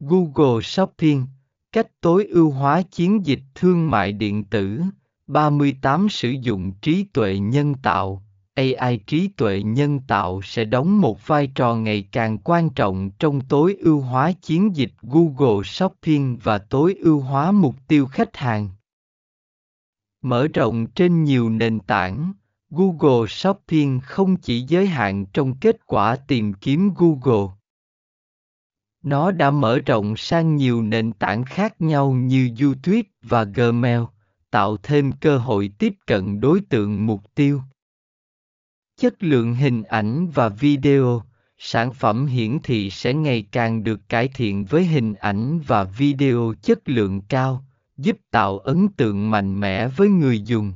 Google Shopping, cách tối ưu hóa chiến dịch thương mại điện tử. 38 Sử dụng trí tuệ nhân tạo AI trí tuệ nhân tạo sẽ đóng một vai trò ngày càng quan trọng trong tối ưu hóa chiến dịch Google Shopping và tối ưu hóa mục tiêu khách hàng. Mở rộng trên nhiều nền tảng, Google Shopping không chỉ giới hạn trong kết quả tìm kiếm Google. Nó đã mở rộng sang nhiều nền tảng khác nhau như YouTube và Gmail, tạo thêm cơ hội tiếp cận đối tượng mục tiêu. Chất lượng hình ảnh và video, sản phẩm hiển thị sẽ ngày càng được cải thiện với hình ảnh và video chất lượng cao, giúp tạo ấn tượng mạnh mẽ với người dùng.